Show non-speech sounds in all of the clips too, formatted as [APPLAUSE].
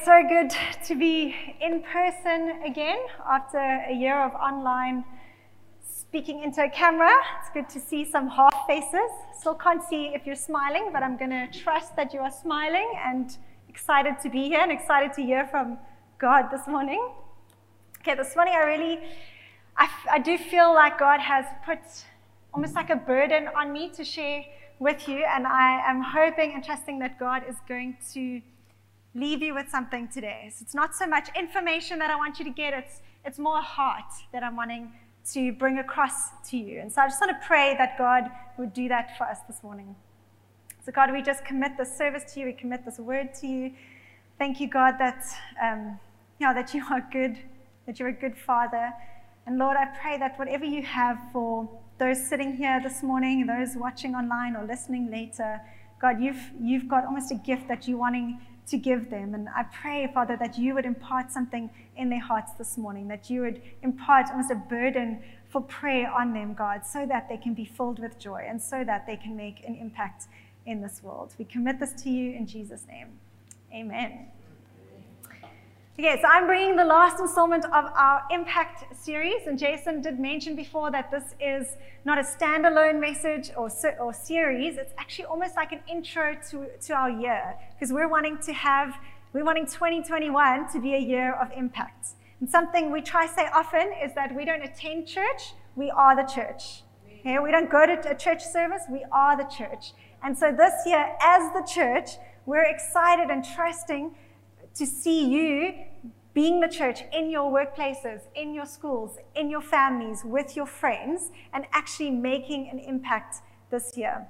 it's so good to be in person again after a year of online speaking into a camera. It's good to see some half faces. Still can't see if you're smiling, but I'm going to trust that you are smiling and excited to be here and excited to hear from God this morning. Okay, this morning I really, I, I do feel like God has put almost like a burden on me to share with you, and I am hoping and trusting that God is going to leave you with something today. So it's not so much information that I want you to get, it's, it's more heart that I'm wanting to bring across to you. And so I just want to pray that God would do that for us this morning. So, God, we just commit this service to you, we commit this word to you. Thank you, God, that, um, you know, that you are good, that you're a good Father. And Lord, I pray that whatever you have for those sitting here this morning, those watching online or listening later, God, you've, you've got almost a gift that you're wanting to give them. And I pray, Father, that you would impart something in their hearts this morning, that you would impart almost a burden for prayer on them, God, so that they can be filled with joy and so that they can make an impact in this world. We commit this to you in Jesus' name. Amen. Okay, so I'm bringing the last installment of our Impact series, and Jason did mention before that this is not a standalone message or, or series. It's actually almost like an intro to, to our year, because we're wanting to have, we're wanting 2021 to be a year of impact. And something we try to say often is that we don't attend church, we are the church. Okay, we don't go to a church service, we are the church. And so this year, as the church, we're excited and trusting to see you being the church in your workplaces, in your schools, in your families, with your friends, and actually making an impact this year.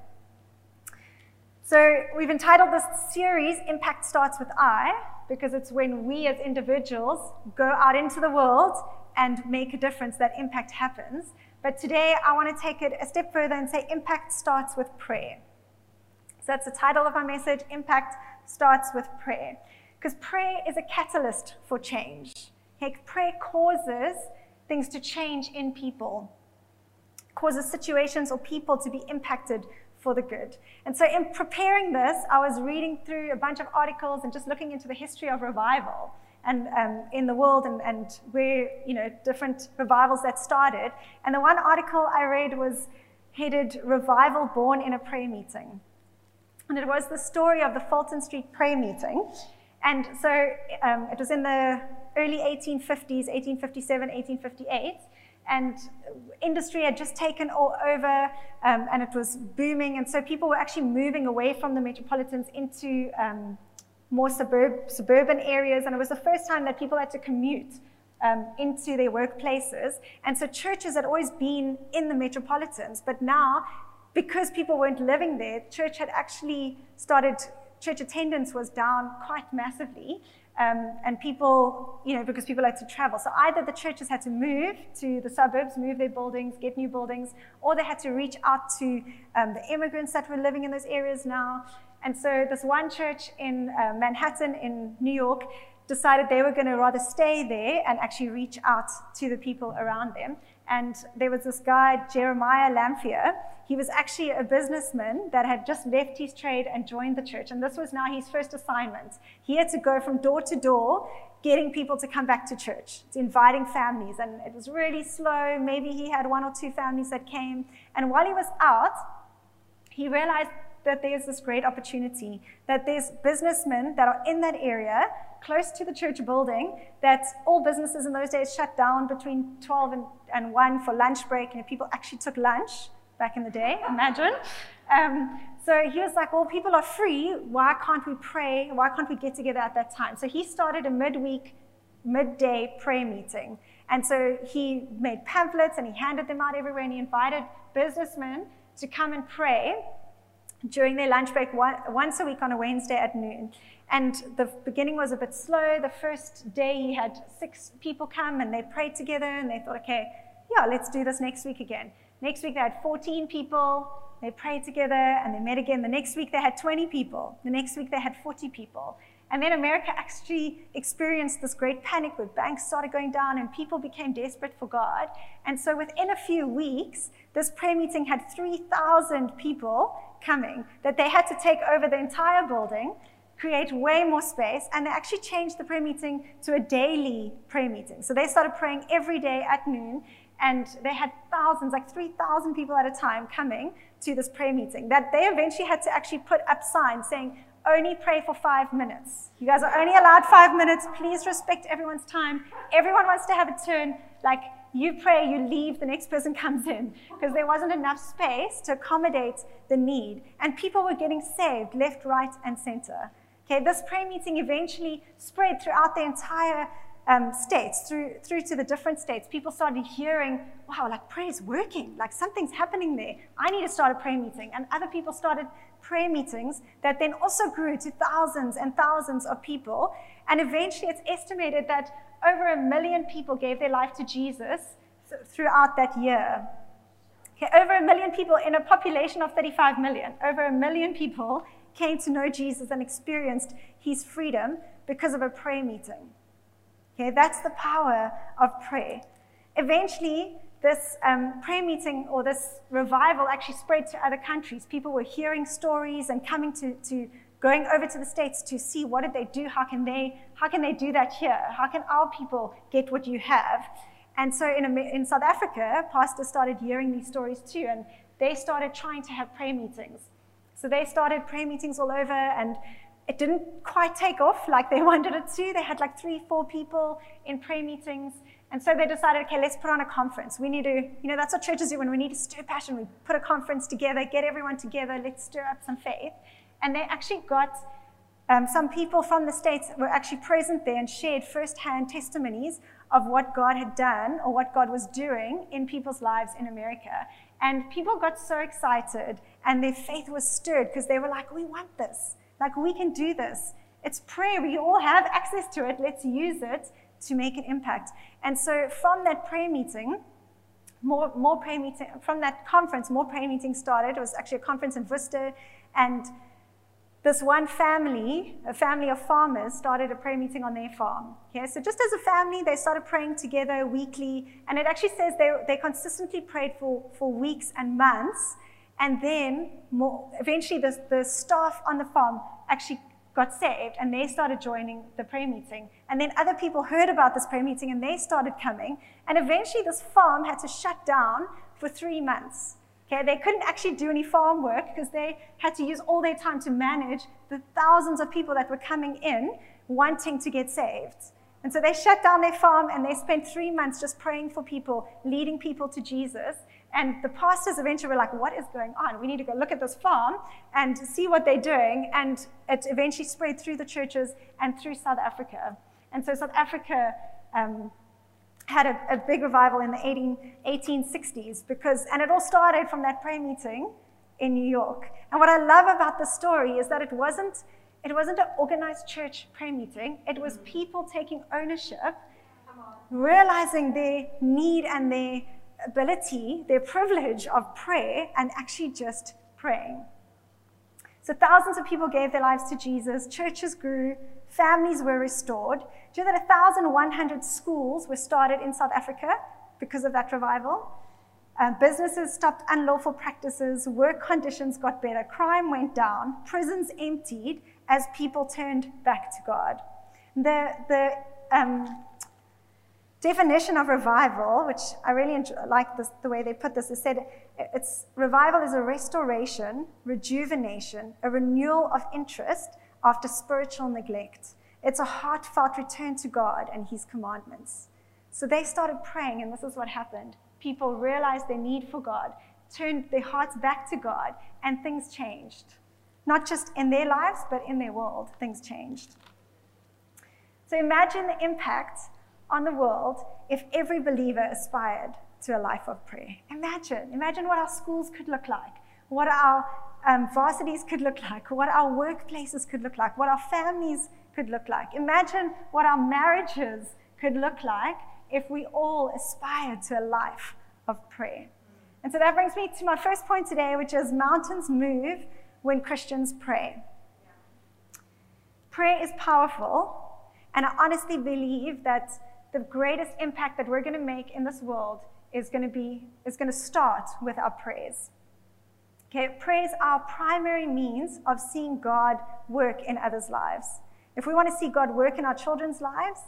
So, we've entitled this series Impact Starts with I, because it's when we as individuals go out into the world and make a difference that impact happens. But today, I want to take it a step further and say impact starts with prayer. So, that's the title of our message Impact Starts with Prayer. Because prayer is a catalyst for change. Okay? Prayer causes things to change in people, causes situations or people to be impacted for the good. And so, in preparing this, I was reading through a bunch of articles and just looking into the history of revival and um, in the world and, and where you know different revivals that started. And the one article I read was headed "Revival Born in a Prayer Meeting," and it was the story of the Fulton Street prayer meeting. And so um, it was in the early 1850s, 1857, 1858, and industry had just taken all over um, and it was booming. And so people were actually moving away from the metropolitans into um, more suburb, suburban areas. And it was the first time that people had to commute um, into their workplaces. And so churches had always been in the metropolitans, but now, because people weren't living there, church had actually started church attendance was down quite massively. Um, and people, you know, because people had to travel. So either the churches had to move to the suburbs, move their buildings, get new buildings, or they had to reach out to um, the immigrants that were living in those areas now. And so this one church in uh, Manhattan in New York decided they were going to rather stay there and actually reach out to the people around them. And there was this guy, Jeremiah Lanphier. He was actually a businessman that had just left his trade and joined the church. And this was now his first assignment. He had to go from door to door, getting people to come back to church, inviting families. And it was really slow. Maybe he had one or two families that came. And while he was out, he realized that there's this great opportunity, that there's businessmen that are in that area close to the church building that all businesses in those days shut down between 12 and, and 1 for lunch break. And people actually took lunch back in the day, imagine. Um, so he was like, well, people are free. Why can't we pray? Why can't we get together at that time? So he started a midweek, midday prayer meeting. And so he made pamphlets and he handed them out everywhere and he invited businessmen to come and pray during their lunch break once a week on a Wednesday at noon. And the beginning was a bit slow. The first day he had six people come and they prayed together and they thought, okay, yeah, let's do this next week again. Next week they had 14 people. They prayed together and they met again. The next week they had 20 people. The next week they had 40 people. And then America actually experienced this great panic where banks started going down and people became desperate for God. And so within a few weeks, this prayer meeting had 3,000 people coming that they had to take over the entire building, create way more space, and they actually changed the prayer meeting to a daily prayer meeting. So they started praying every day at noon, and they had thousands, like 3,000 people at a time coming to this prayer meeting that they eventually had to actually put up signs saying, only pray for five minutes. You guys are only allowed five minutes. Please respect everyone's time. Everyone wants to have a turn. Like you pray, you leave, the next person comes in because there wasn't enough space to accommodate the need. And people were getting saved left, right, and center. Okay, this prayer meeting eventually spread throughout the entire um, states, through, through to the different states, people started hearing, wow, like prayer is working, like something's happening there. I need to start a prayer meeting. And other people started prayer meetings that then also grew to thousands and thousands of people. And eventually, it's estimated that over a million people gave their life to Jesus throughout that year. Okay, over a million people in a population of 35 million, over a million people came to know Jesus and experienced his freedom because of a prayer meeting. Okay, that's the power of prayer. Eventually, this um, prayer meeting or this revival actually spread to other countries. People were hearing stories and coming to, to going over to the states to see what did they do how can they how can they do that here how can our people get what you have and so in, in south africa pastors started hearing these stories too and they started trying to have prayer meetings so they started prayer meetings all over and it didn't quite take off like they [LAUGHS] wanted it to they had like three four people in prayer meetings and so they decided, okay, let's put on a conference. We need to, you know, that's what churches do when we need to stir passion. We put a conference together, get everyone together, let's stir up some faith. And they actually got um, some people from the States that were actually present there and shared firsthand testimonies of what God had done or what God was doing in people's lives in America. And people got so excited and their faith was stirred because they were like, we want this. Like, we can do this. It's prayer. We all have access to it. Let's use it to make an impact. And so from that prayer meeting, more, more prayer meeting, from that conference, more prayer meetings started. It was actually a conference in Worcester. And this one family, a family of farmers, started a prayer meeting on their farm. Okay, so just as a family, they started praying together weekly. And it actually says they, they consistently prayed for, for weeks and months. And then more, eventually the, the staff on the farm actually got saved and they started joining the prayer meeting. And then other people heard about this prayer meeting and they started coming. And eventually, this farm had to shut down for three months. Okay, they couldn't actually do any farm work because they had to use all their time to manage the thousands of people that were coming in wanting to get saved. And so they shut down their farm and they spent three months just praying for people, leading people to Jesus. And the pastors eventually were like, What is going on? We need to go look at this farm and see what they're doing. And it eventually spread through the churches and through South Africa. And so South Africa um, had a, a, big revival in the 18, 1860s because, and it all started from that prayer meeting in New York. And what I love about the story is that it wasn't, it wasn't an organized church prayer meeting, it was people taking ownership, realizing their need and their ability, their privilege of prayer, and actually just praying. So thousands of people gave their lives to Jesus, churches grew, families were restored. Do you know that 1,100 schools were started in South Africa because of that revival? Uh, businesses stopped unlawful practices, work conditions got better, crime went down, prisons emptied as people turned back to God. The, the um, definition of revival, which I really like this, the way they put this, is said it's revival is a restoration, rejuvenation, a renewal of interest after spiritual neglect. It's a heartfelt return to God and His commandments. So they started praying, and this is what happened. People realized their need for God, turned their hearts back to God, and things changed. Not just in their lives, but in their world, things changed. So imagine the impact on the world if every believer aspired to a life of prayer. Imagine, imagine what our schools could look like, what our um, varsities could look like, what our workplaces could look like, what our families could look like. Imagine what our marriages could look like if we all aspired to a life of prayer. And so that brings me to my first point today, which is mountains move when Christians pray. Prayer is powerful, and I honestly believe that the greatest impact that we're going to make in this world is going to be is going to start with our praise. Okay, prayer is our primary means of seeing God work in others' lives. If we want to see God work in our children's lives,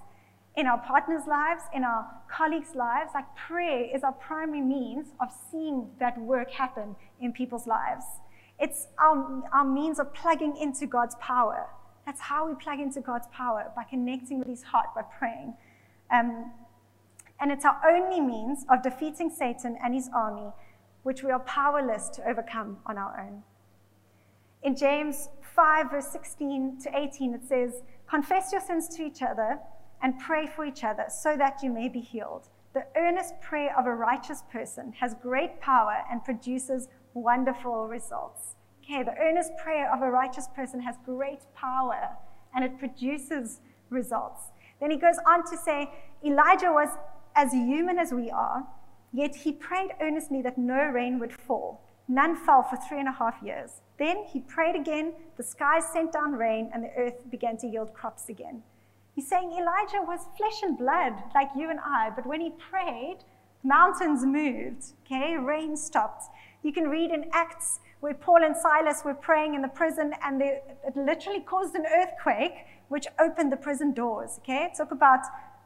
in our partners' lives, in our colleagues' lives, like prayer is our primary means of seeing that work happen in people's lives. It's our, our means of plugging into God's power. That's how we plug into God's power, by connecting with His heart, by praying. Um, and it's our only means of defeating Satan and his army, which we are powerless to overcome on our own. In James 5, verse 16 to 18, it says, Confess your sins to each other and pray for each other so that you may be healed. The earnest prayer of a righteous person has great power and produces wonderful results. Okay, the earnest prayer of a righteous person has great power and it produces results. Then he goes on to say, Elijah was as human as we are, yet he prayed earnestly that no rain would fall. None fell for three and a half years. Then he prayed again, the skies sent down rain, and the earth began to yield crops again. He's saying Elijah was flesh and blood like you and I, but when he prayed, mountains moved, okay? Rain stopped. You can read in Acts where Paul and Silas were praying in the prison and they, it literally caused an earthquake which opened the prison doors, okay? Talk about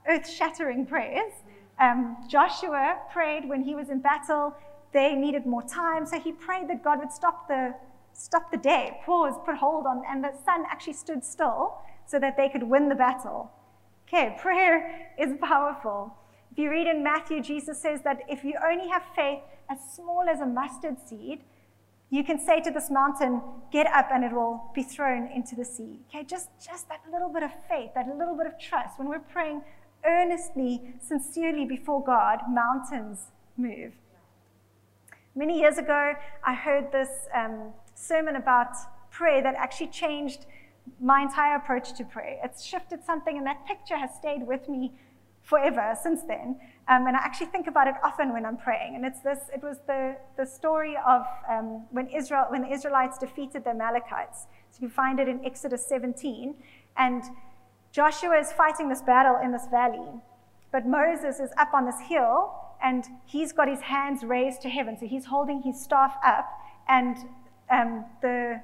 earth shattering prayers. Um, Joshua prayed when he was in battle. They needed more time, so he prayed that God would stop the, stop the day, pause, put hold on, and the sun actually stood still so that they could win the battle. Okay, prayer is powerful. If you read in Matthew, Jesus says that if you only have faith as small as a mustard seed, you can say to this mountain, Get up, and it will be thrown into the sea. Okay, just, just that little bit of faith, that little bit of trust. When we're praying earnestly, sincerely before God, mountains move. Many years ago, I heard this um, sermon about prayer that actually changed my entire approach to prayer. It's shifted something, and that picture has stayed with me forever since then. Um, and I actually think about it often when I'm praying. And it's this, it was the, the story of um, when, Israel, when the Israelites defeated the Amalekites. So you find it in Exodus 17. And Joshua is fighting this battle in this valley. But Moses is up on this hill, and he's got his hands raised to heaven. So he's holding his staff up, and um, the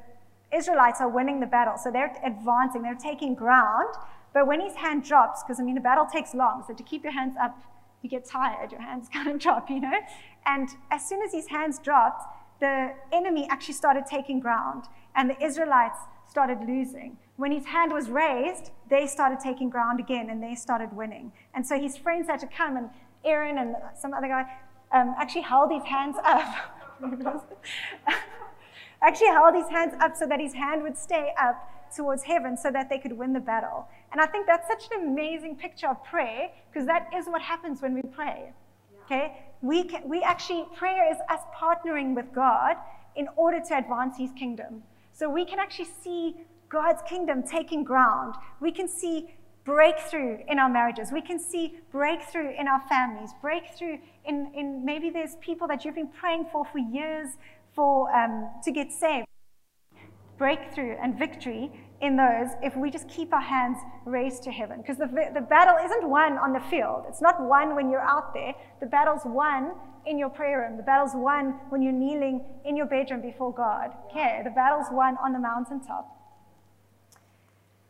Israelites are winning the battle. So they're advancing, they're taking ground. But when his hand drops, because I mean, the battle takes long, so to keep your hands up, you get tired, your hands [LAUGHS] kind of drop, you know? And as soon as his hands dropped, the enemy actually started taking ground, and the Israelites started losing. When his hand was raised, they started taking ground again, and they started winning. And so his friends had to come, and Aaron and some other guy um, actually held his hands [LAUGHS] up. [LAUGHS] actually held his hands up so that his hand would stay up towards heaven so that they could win the battle. And I think that's such an amazing picture of prayer because that is what happens when we pray. Okay? We, can, we actually, prayer is us partnering with God in order to advance his kingdom. So we can actually see God's kingdom taking ground. We can see breakthrough in our marriages. We can see breakthrough in our families, breakthrough in, in maybe there's people that you've been praying for for years for, um, to get saved. Breakthrough and victory in those if we just keep our hands raised to heaven. Because the, the battle isn't won on the field, it's not won when you're out there. The battle's won in your prayer room. The battle's won when you're kneeling in your bedroom before God. Okay, the battle's won on the mountaintop.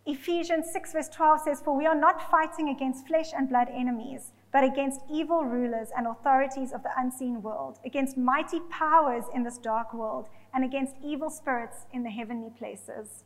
Ephesians 6, verse 12 says, For we are not fighting against flesh and blood enemies but against evil rulers and authorities of the unseen world, against mighty powers in this dark world, and against evil spirits in the heavenly places.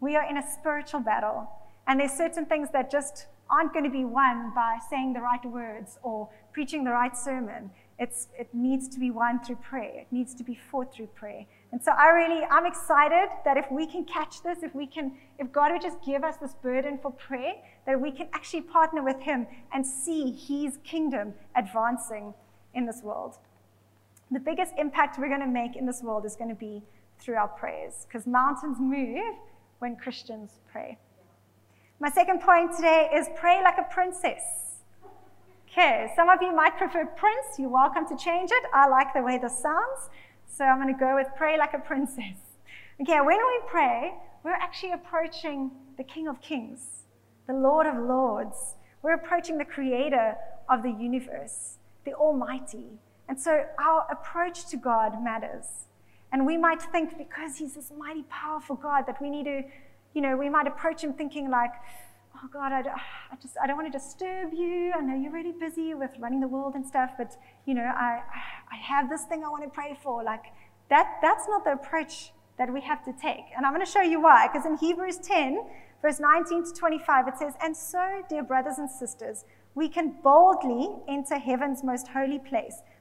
We are in a spiritual battle, and there's certain things that just aren't going to be won by saying the right words or preaching the right sermon. It's, it needs to be won through prayer. It needs to be fought through prayer. And so I really, I'm excited that if we can catch this, if we can, if God would just give us this burden for prayer, that we can actually partner with Him and see His kingdom advancing in this world. The biggest impact we're going to make in this world is going to be through our prayers, because mountains move when Christians pray. My second point today is pray like a princess. Okay, some of you might prefer prince. You're welcome to change it. I like the way this sounds. So I'm going to go with pray like a princess. Okay, when we pray, we're actually approaching the King of Kings, the Lord of Lords. We're approaching the creator of the universe, the Almighty. And so our approach to God matters. And we might think because he's this mighty, powerful God that we need to, you know, we might approach him thinking like, oh God, I, I just, I don't want to disturb you. I know you're really busy with running the world and stuff, but, you know, I, I have this thing I want to pray for. Like, that, that's not the approach that we have to take. And I'm going to show you why. Because in Hebrews 10, verse 19 to 25, it says, And so, dear brothers and sisters, we can boldly enter heaven's most holy place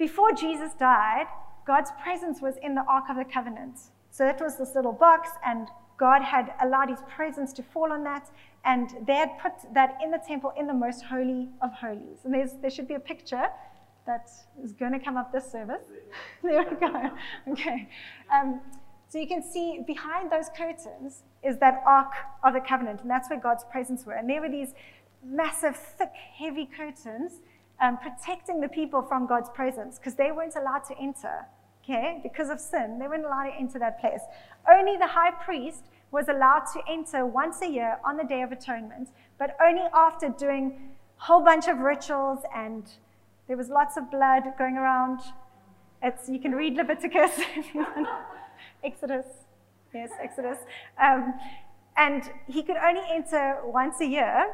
before Jesus died, God's presence was in the Ark of the Covenant. So it was this little box, and God had allowed his presence to fall on that, and they had put that in the temple in the most holy of holies. And there should be a picture that is going to come up this service. [LAUGHS] there we go. Okay. Um, so you can see behind those curtains is that Ark of the Covenant, and that's where God's presence were. And there were these massive, thick, heavy curtains um, protecting the people from God's presence because they weren't allowed to enter. Okay, because of sin, they weren't allowed to enter that place. Only the high priest was allowed to enter once a year on the Day of Atonement, but only after doing a whole bunch of rituals and there was lots of blood going around. It's, you can read Leviticus [LAUGHS] if you want. Exodus. Yes, Exodus. Um, and he could only enter once a year.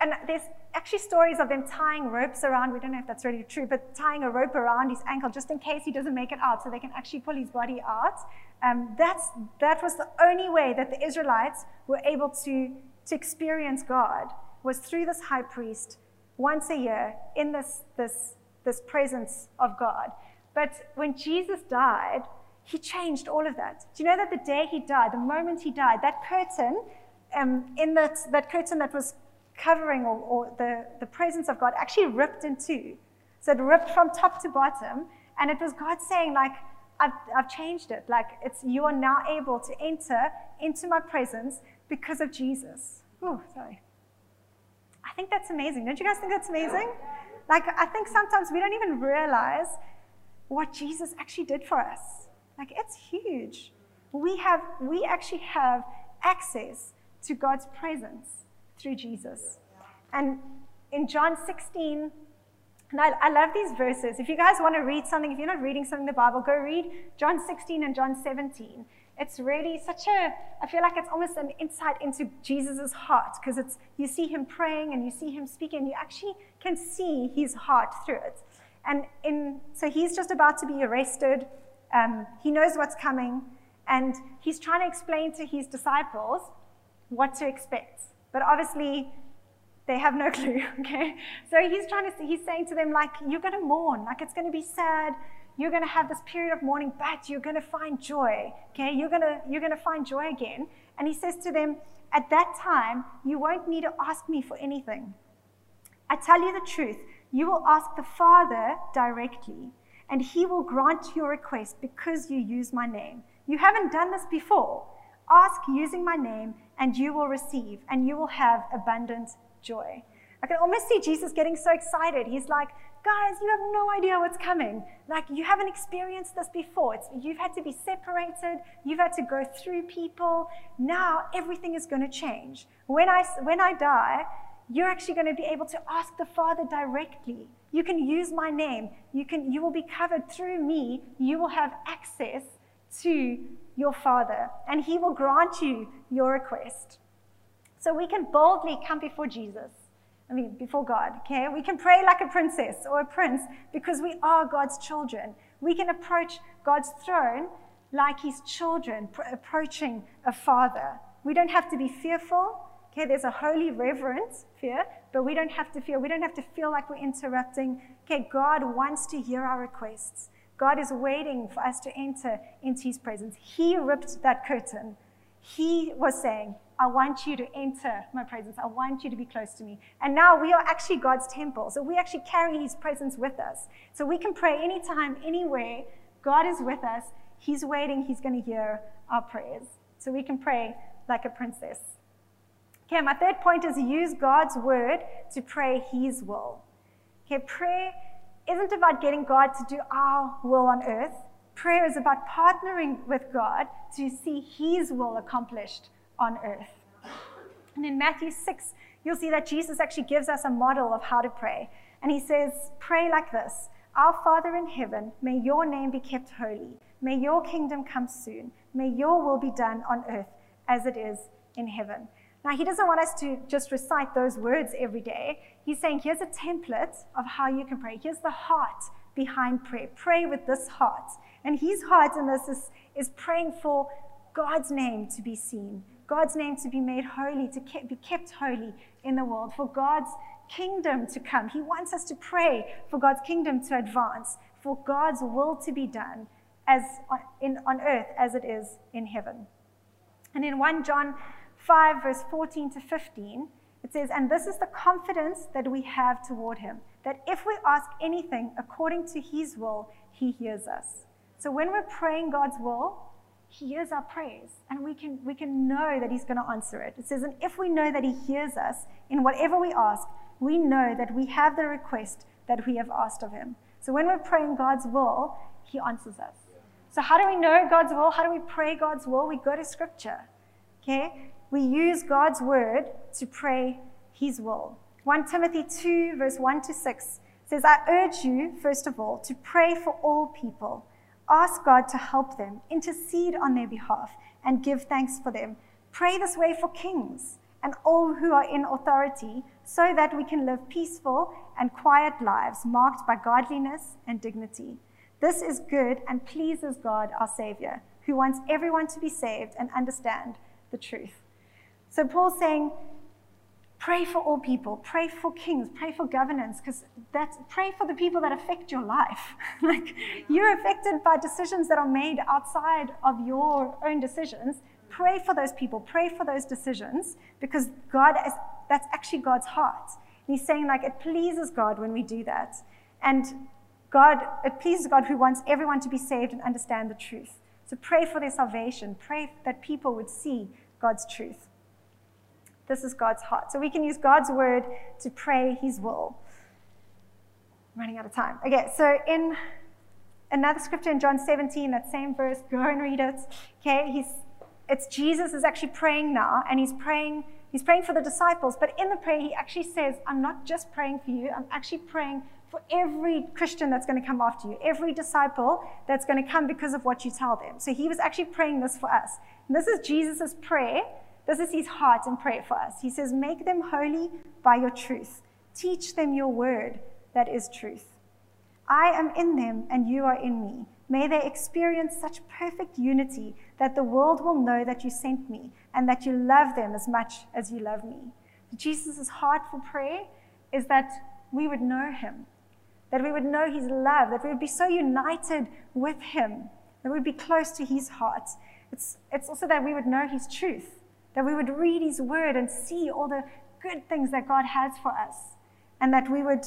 And there's actually stories of them tying ropes around. We don't know if that's really true, but tying a rope around his ankle just in case he doesn't make it out, so they can actually pull his body out. Um, that's, that was the only way that the Israelites were able to, to experience God was through this high priest once a year in this, this, this presence of God. But when Jesus died, he changed all of that. Do you know that the day he died, the moment he died, that curtain, um, in that, that curtain that was covering or, or the, the presence of God actually ripped in two. So it ripped from top to bottom, and it was God saying, like, I've, I've changed it. Like, it's you are now able to enter into my presence because of Jesus. Oh, sorry. I think that's amazing. Don't you guys think that's amazing? Like, I think sometimes we don't even realize what Jesus actually did for us. Like, it's huge. We have, we actually have access to God's presence through Jesus. And in John 16, and I, I, love these verses. If you guys want to read something, if you're not reading something in the Bible, go read John 16 and John 17. It's really such a, I feel like it's almost an insight into Jesus' heart because it's, you see him praying and you see him speaking, you actually can see his heart through it. And in, so he's just about to be arrested. Um, he knows what's coming, and he's trying to explain to his disciples what to expect. But obviously, they have no [LAUGHS] clue, okay? So he's trying to, he's saying to them, like, you're to mourn, like, it's to be sad. You're to have this period of mourning, but you're to find joy, okay? You're to, you're to find joy again. And he says to them, at that time, you won't need to ask me for anything. I tell you the truth, you will ask the Father directly, and he will grant your request because you use my name. You haven't done this before. Ask using my name, and you will receive, and you will have abundant joy. I can almost see Jesus getting so excited. He's like, guys, you have no idea what's coming. Like, you haven't experienced this before. It's, you've had to be separated, you've had to go through people. Now, everything is going to change. When I, when I die, you're actually going to be able to ask the Father directly. You can use my name. You, can, you will be covered through me. You will have access to your Father, and He will grant you your request. So we can boldly come before Jesus. I mean, before God, okay? We can pray like a princess or a prince because we are God's children. We can approach God's throne like his children, pr- approaching a father. We don't have to be fearful, okay? There's a holy reverence, fear, but we don't have to fear. We don't have to feel like we're interrupting. Okay, God wants to hear our requests. God is waiting for us to enter into his presence. He ripped that curtain he was saying, I want you to enter my presence. I want you to be close to me. And now we are actually God's temple. So we actually carry his presence with us. So we can pray anytime, anywhere. God is with us. He's waiting. He's going to hear our prayers. So we can pray like a princess. Okay, my third point is use God's word to pray his will. Okay, prayer isn't about getting God to do our will on earth. Prayer is about partnering with God to see his will accomplished on earth. And in Matthew 6, you'll see that Jesus actually gives us a model of how to pray. And he says, Pray like this Our Father in heaven, may your name be kept holy. May your kingdom come soon. May your will be done on earth as it is in heaven. Now, he doesn't want us to just recite those words every day. He's saying, here's a template of how you can pray. Here's the heart behind prayer. Pray with this heart. And his heart in this is, is praying for God's name to be seen, God's name to be made holy, to be kept holy in the world, for God's kingdom to come. He wants us to pray for God's kingdom to advance, for God's will to be done as on, in, on earth as it is in heaven. And in 1 John 5, verse 14 to 15, it says, And this is the confidence that we have toward him, that if we ask anything according to his will, he hears us. So when we're praying God's will, he hears our prayers, and we can, we can know that he's going to answer it. It says, And if we know that he hears us in whatever we ask, we know that we have the request that we have asked of him. So when we're praying God's will, he answers us. So, how do we know God's will? How do we pray God's will? We go to Scripture. Okay? We use God's word to pray his will. 1 Timothy 2, verse 1 to 6 says, I urge you, first of all, to pray for all people. Ask God to help them, intercede on their behalf, and give thanks for them. Pray this way for kings and all who are in authority, so that we can live peaceful and quiet lives marked by godliness and dignity. This is good and pleases God, our Savior, who wants everyone to be saved and understand the truth. So Paul's saying, pray for all people, pray for kings, pray for governance, because that's pray for the people that affect your life. [LAUGHS] like you're affected by decisions that are made outside of your own decisions. Pray for those people, pray for those decisions, because God is that's actually God's heart. And he's saying, like, it pleases God when we do that. And God, it pleases God who wants everyone to be saved and understand the truth. So pray for their salvation. Pray that people would see God's truth. This is God's heart. So we can use God's word to pray his will. I'm running out of time. Okay, so in another scripture in John 17, that same verse, go and read it. Okay, he's it's Jesus is actually praying now, and he's praying, he's praying for the disciples, but in the prayer, he actually says, I'm not just praying for you, I'm actually praying for every Christian that's going to come after you, every disciple that's going to come because of what you tell them. So he was actually praying this for us. And this is Jesus' prayer. This is his heart and prayer for us. He says, Make them holy by your truth. Teach them your word that is truth. I am in them and you are in me. May they experience such perfect unity that the world will know that you sent me and that you love them as much as you love me. Jesus' heart for prayer is that we would know him, that we would know his love, that we would be so united with him, that we would be close to his heart. It's, it's also that we would know his truth, that we would read his word and see all the good things that God has for us, and that we would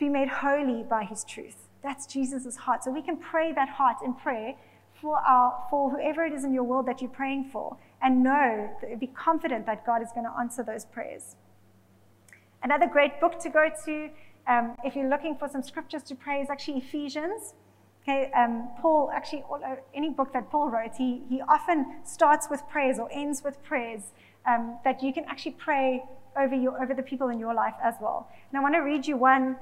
be made holy by his truth. That's Jesus' heart. So we can pray that heart in prayer for, our, for whoever it is in your world that you're praying for, and know, be confident that God is going to answer those prayers. Another great book to go to um, if you're looking for some scriptures to pray, is actually Ephesians. Okay, um, Paul, actually, all, uh, any book that Paul wrote, he, he often starts with prayers or ends with prayers um, that you can actually pray over, your, over the people in your life as well. And I want to read you one.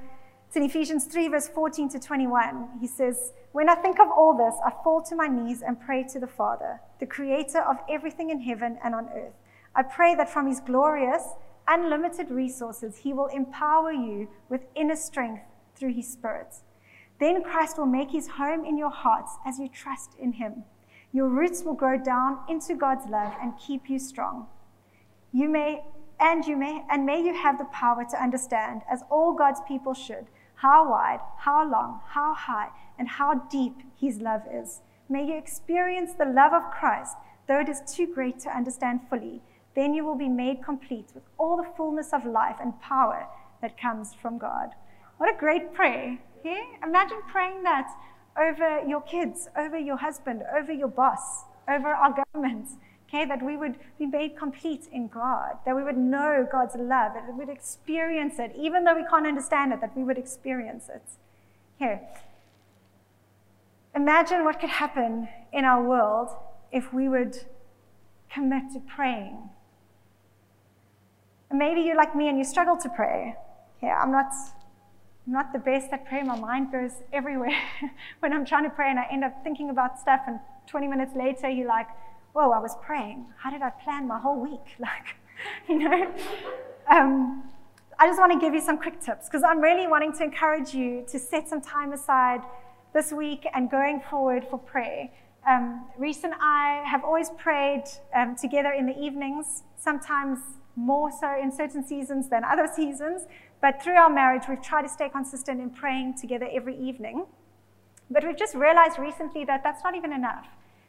It's in Ephesians 3, verse 14 to 21. He says, When I think of all this, I fall to my knees and pray to the Father, the creator of everything in heaven and on earth. I pray that from his glorious unlimited resources, He will empower you with inner strength through His Spirit. Then Christ will make His home in your hearts as you trust in Him. Your roots will grow down into God's love and keep you strong. You may, and you may, and may you have the power to understand, as all God's people should, how wide, how long, how high, and how deep His love is. May you experience the love of Christ though it is too great to understand fully, then you will be made complete with all the fullness of life and power that comes from God. What a great prayer. Yeah? Imagine praying that over your kids, over your husband, over your boss, over our government. Okay, that we would be made complete in God, that we would know God's love, that we would experience it, even though we can't understand it, that we would experience it. Here, imagine what could happen in our world if we would commit to praying. Maybe you're like me and you struggle to pray. Yeah, I'm not, I'm not the best at praying. My mind goes everywhere [LAUGHS] when I'm trying to pray, and I end up thinking about stuff. And 20 minutes later, you're like, "Whoa, I was praying. How did I plan my whole week?" [LAUGHS] Like, you know. Um, I just want to give you some quick tips because I'm really wanting to encourage you to set some time aside this week and going forward for prayer. Um, Reese and I have always prayed um, together in the evenings, sometimes more so in certain seasons than other [LAUGHS] seasons. But through our marriage, we've tried to stay consistent in praying together every evening. But we've just realized recently that that's not even enough.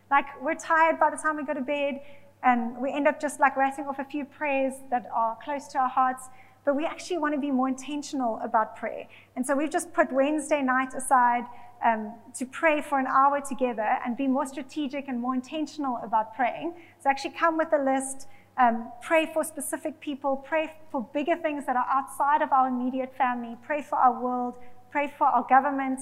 Like, we're tired by the time we go to bed, and we end up just like writing off a few prayers that are close to our hearts. But we actually want to be more intentional about prayer. And so we've just put Wednesday night aside um, to pray for an hour together and be more strategic and more intentional about praying. So actually come with a list, um, pray for specific people, pray for bigger things that are outside of our immediate family, pray for our world, pray for our government,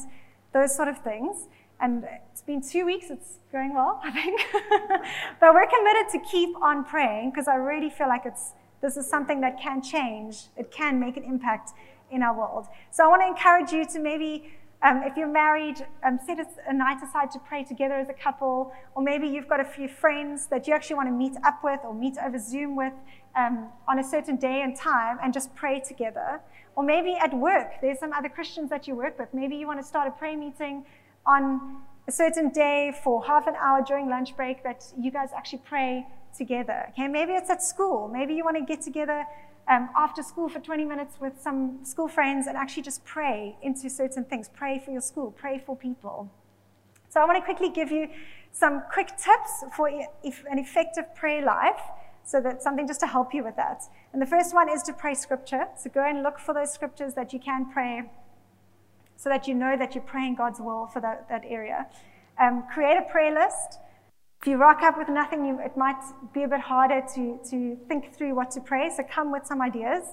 those sort of things. And it's been two weeks, it's going well, I think. [LAUGHS] but we're committed to keep on praying because I really feel like it's this is something that can change, it can make an impact in our world. So I want to encourage you to maybe um, if you're married, um, set a night aside to pray together as a couple, or maybe you've got a few friends that you actually want to meet up with or meet over Zoom with um, on a certain day and time and just pray together. Or maybe at work, there's some other Christians that you work with. Maybe you want to start a prayer meeting on a certain day for half an hour during lunch break that you guys actually pray together. Okay, maybe it's at school. Maybe you want to get together um, after school for 20 minutes with some school friends and actually just pray into certain things. Pray for your school, pray for people. So I want to quickly give you some quick tips for an effective prayer life. So that's something just to help you with that. And the first one is to pray scripture. So go and look for those scriptures that you can pray so that you know that you're praying God's will for that, that area. Um, create a prayer list. If you rock up with nothing, you, it might be a bit harder to, to think through what to pray. So come with some ideas.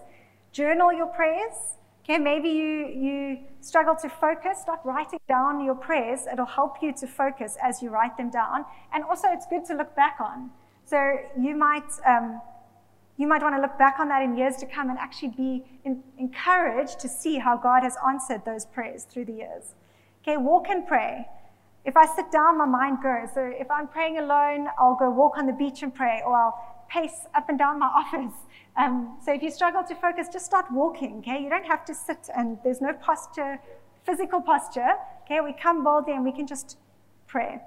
Journal your prayers. Okay, maybe you, you struggle to focus. Start writing down your prayers. It'll help you to focus as you write them down. And also, it's good to look back on. So you might, um, you might want to look back on that in years to come and actually be in, encouraged to see how God has answered those prayers through the years. Okay, walk and pray. If I sit down, my mind goes. So if I'm praying alone, I'll go walk on the beach and pray, or I'll pace up and down my [LAUGHS] office. Um, so if you struggle to focus, just start walking, okay? You don't have to sit and there's no posture, physical posture, okay? We come boldly and we can just pray.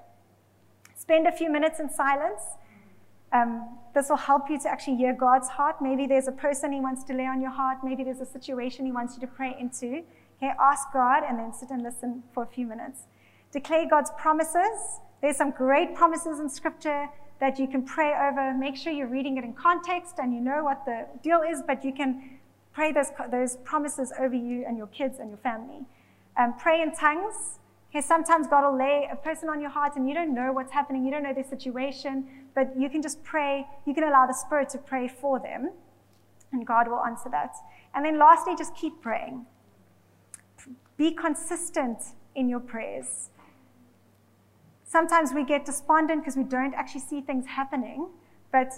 Spend a few minutes in silence. Um, this will help you to actually hear God's heart. Maybe there's a person He wants to lay on your heart. Maybe there's a situation He wants you to pray into. Okay, ask God and then sit and listen for a few minutes. Declare God's promises. There's some great promises in Scripture that you can pray over. Make sure you're reading it in context and you know what the deal is, but you can pray those, those promises over you and your kids and your family. Um, pray in tongues. Okay, sometimes God will lay a person on your heart and you don't know what's happening, you don't know their situation, but you can just pray. You can allow the Spirit to pray for them, and God will answer that. And then lastly, just keep praying. Be consistent in your prayers. Sometimes we get despondent because we don't actually see things happening, but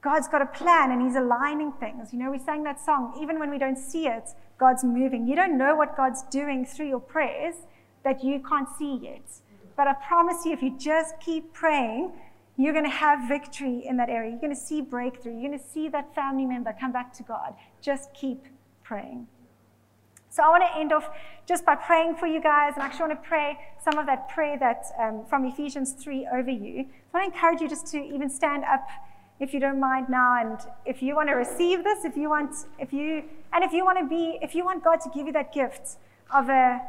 God's got a plan and He's aligning things. You know, we sang that song, even when we don't see it, God's moving. You don't know what God's doing through your prayers that you can't see yet. But I promise you, if you just keep praying, you're going to have victory in that area. You're going to see breakthrough. You're going to see that family member come back to God. Just keep praying. So I want to end off just by praying for you guys, and I actually want to pray some of that prayer that um, from Ephesians 3 over you. So I want to encourage you just to even stand up if you don't mind now, and if you want to receive this, if you want, if you, and if you want to be, if you want God to give you that gift of a,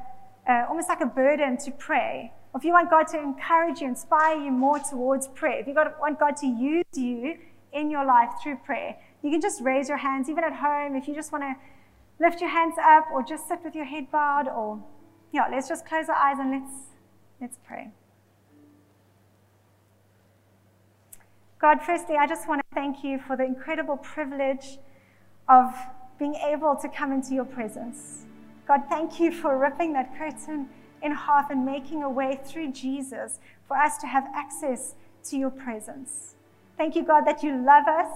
uh, almost like a burden to pray, if you want God to encourage you, inspire you more towards prayer, if you want God to use you in your life through prayer, you can just raise your hands, even at home, if you just want to lift your hands up or just sit with your head bowed or yeah, let's just close our eyes and let's let's pray. God, firstly, I just want to thank you for the incredible privilege of being able to come into your presence. God, thank you for ripping that curtain in half and making a way through Jesus for us to have access to your presence. Thank you, God, that you love us,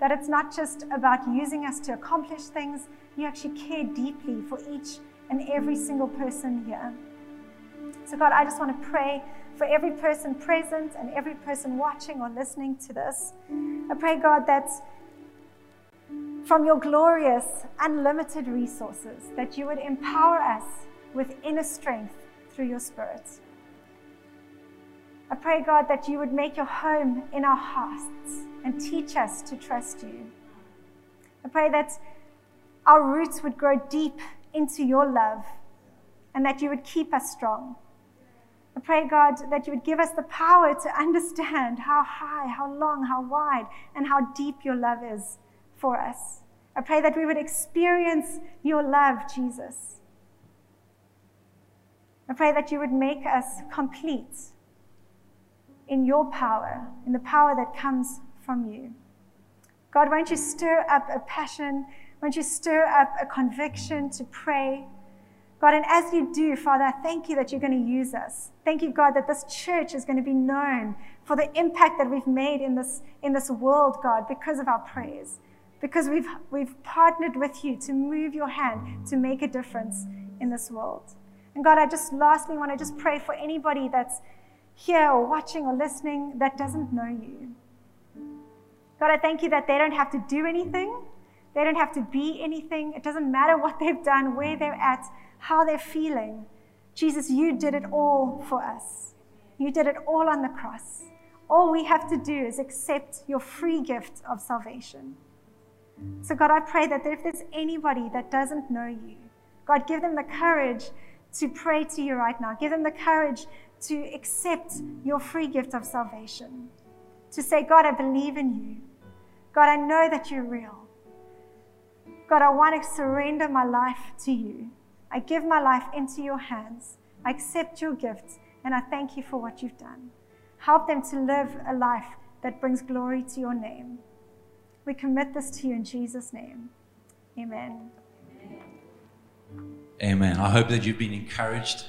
that it's not just about using us to accomplish things, you actually care deeply for each and every single person here. So, God, I just want to pray for every person present and every person watching or listening to this. I pray, God, that from your glorious, unlimited resources, that you would empower us with inner strength through your Spirit. I pray, God, that you would make your home in our hearts and teach us to trust you. I pray that our roots would grow deep into your love and that you would keep us strong. I pray, God, that you would give us the power to understand how high, how long, how wide, and how deep your love is for us. I pray that we would experience your love, Jesus. I pray that you would make us complete in your power, in the power that comes from you. God, won't you stir up a passion? Won't you stir up a conviction to pray? God, and as you do, Father, I thank you that you're going to use us. Thank you, God, that this church is going to be known for the impact that we've made in this, in this world, God, because of our prayers. Because we've, we've partnered with you to move your hand to make a difference in this world. And God, I just lastly want to just pray for anybody that's here or watching or listening that doesn't know you. God, I thank you that they don't have to do anything. They don't have to be anything. It doesn't matter what they've done, where they're at how they're feeling. Jesus, you did it all for us. You did it all on the cross. All we have to do is accept your free gift of salvation. So, God, I pray that if there's anybody that doesn't know you, God, give them the courage to pray to you right now. Give them the courage to accept your free gift of salvation. To say, God, I believe in you. God, I know that you're real. God, I want to surrender my life to you. I give my life into your hands. I accept your gifts, and I thank you for what you've done. Help them to live a life that brings glory to your name. We commit this to you in Jesus' name. Amen. Amen. I hope that you've been encouraged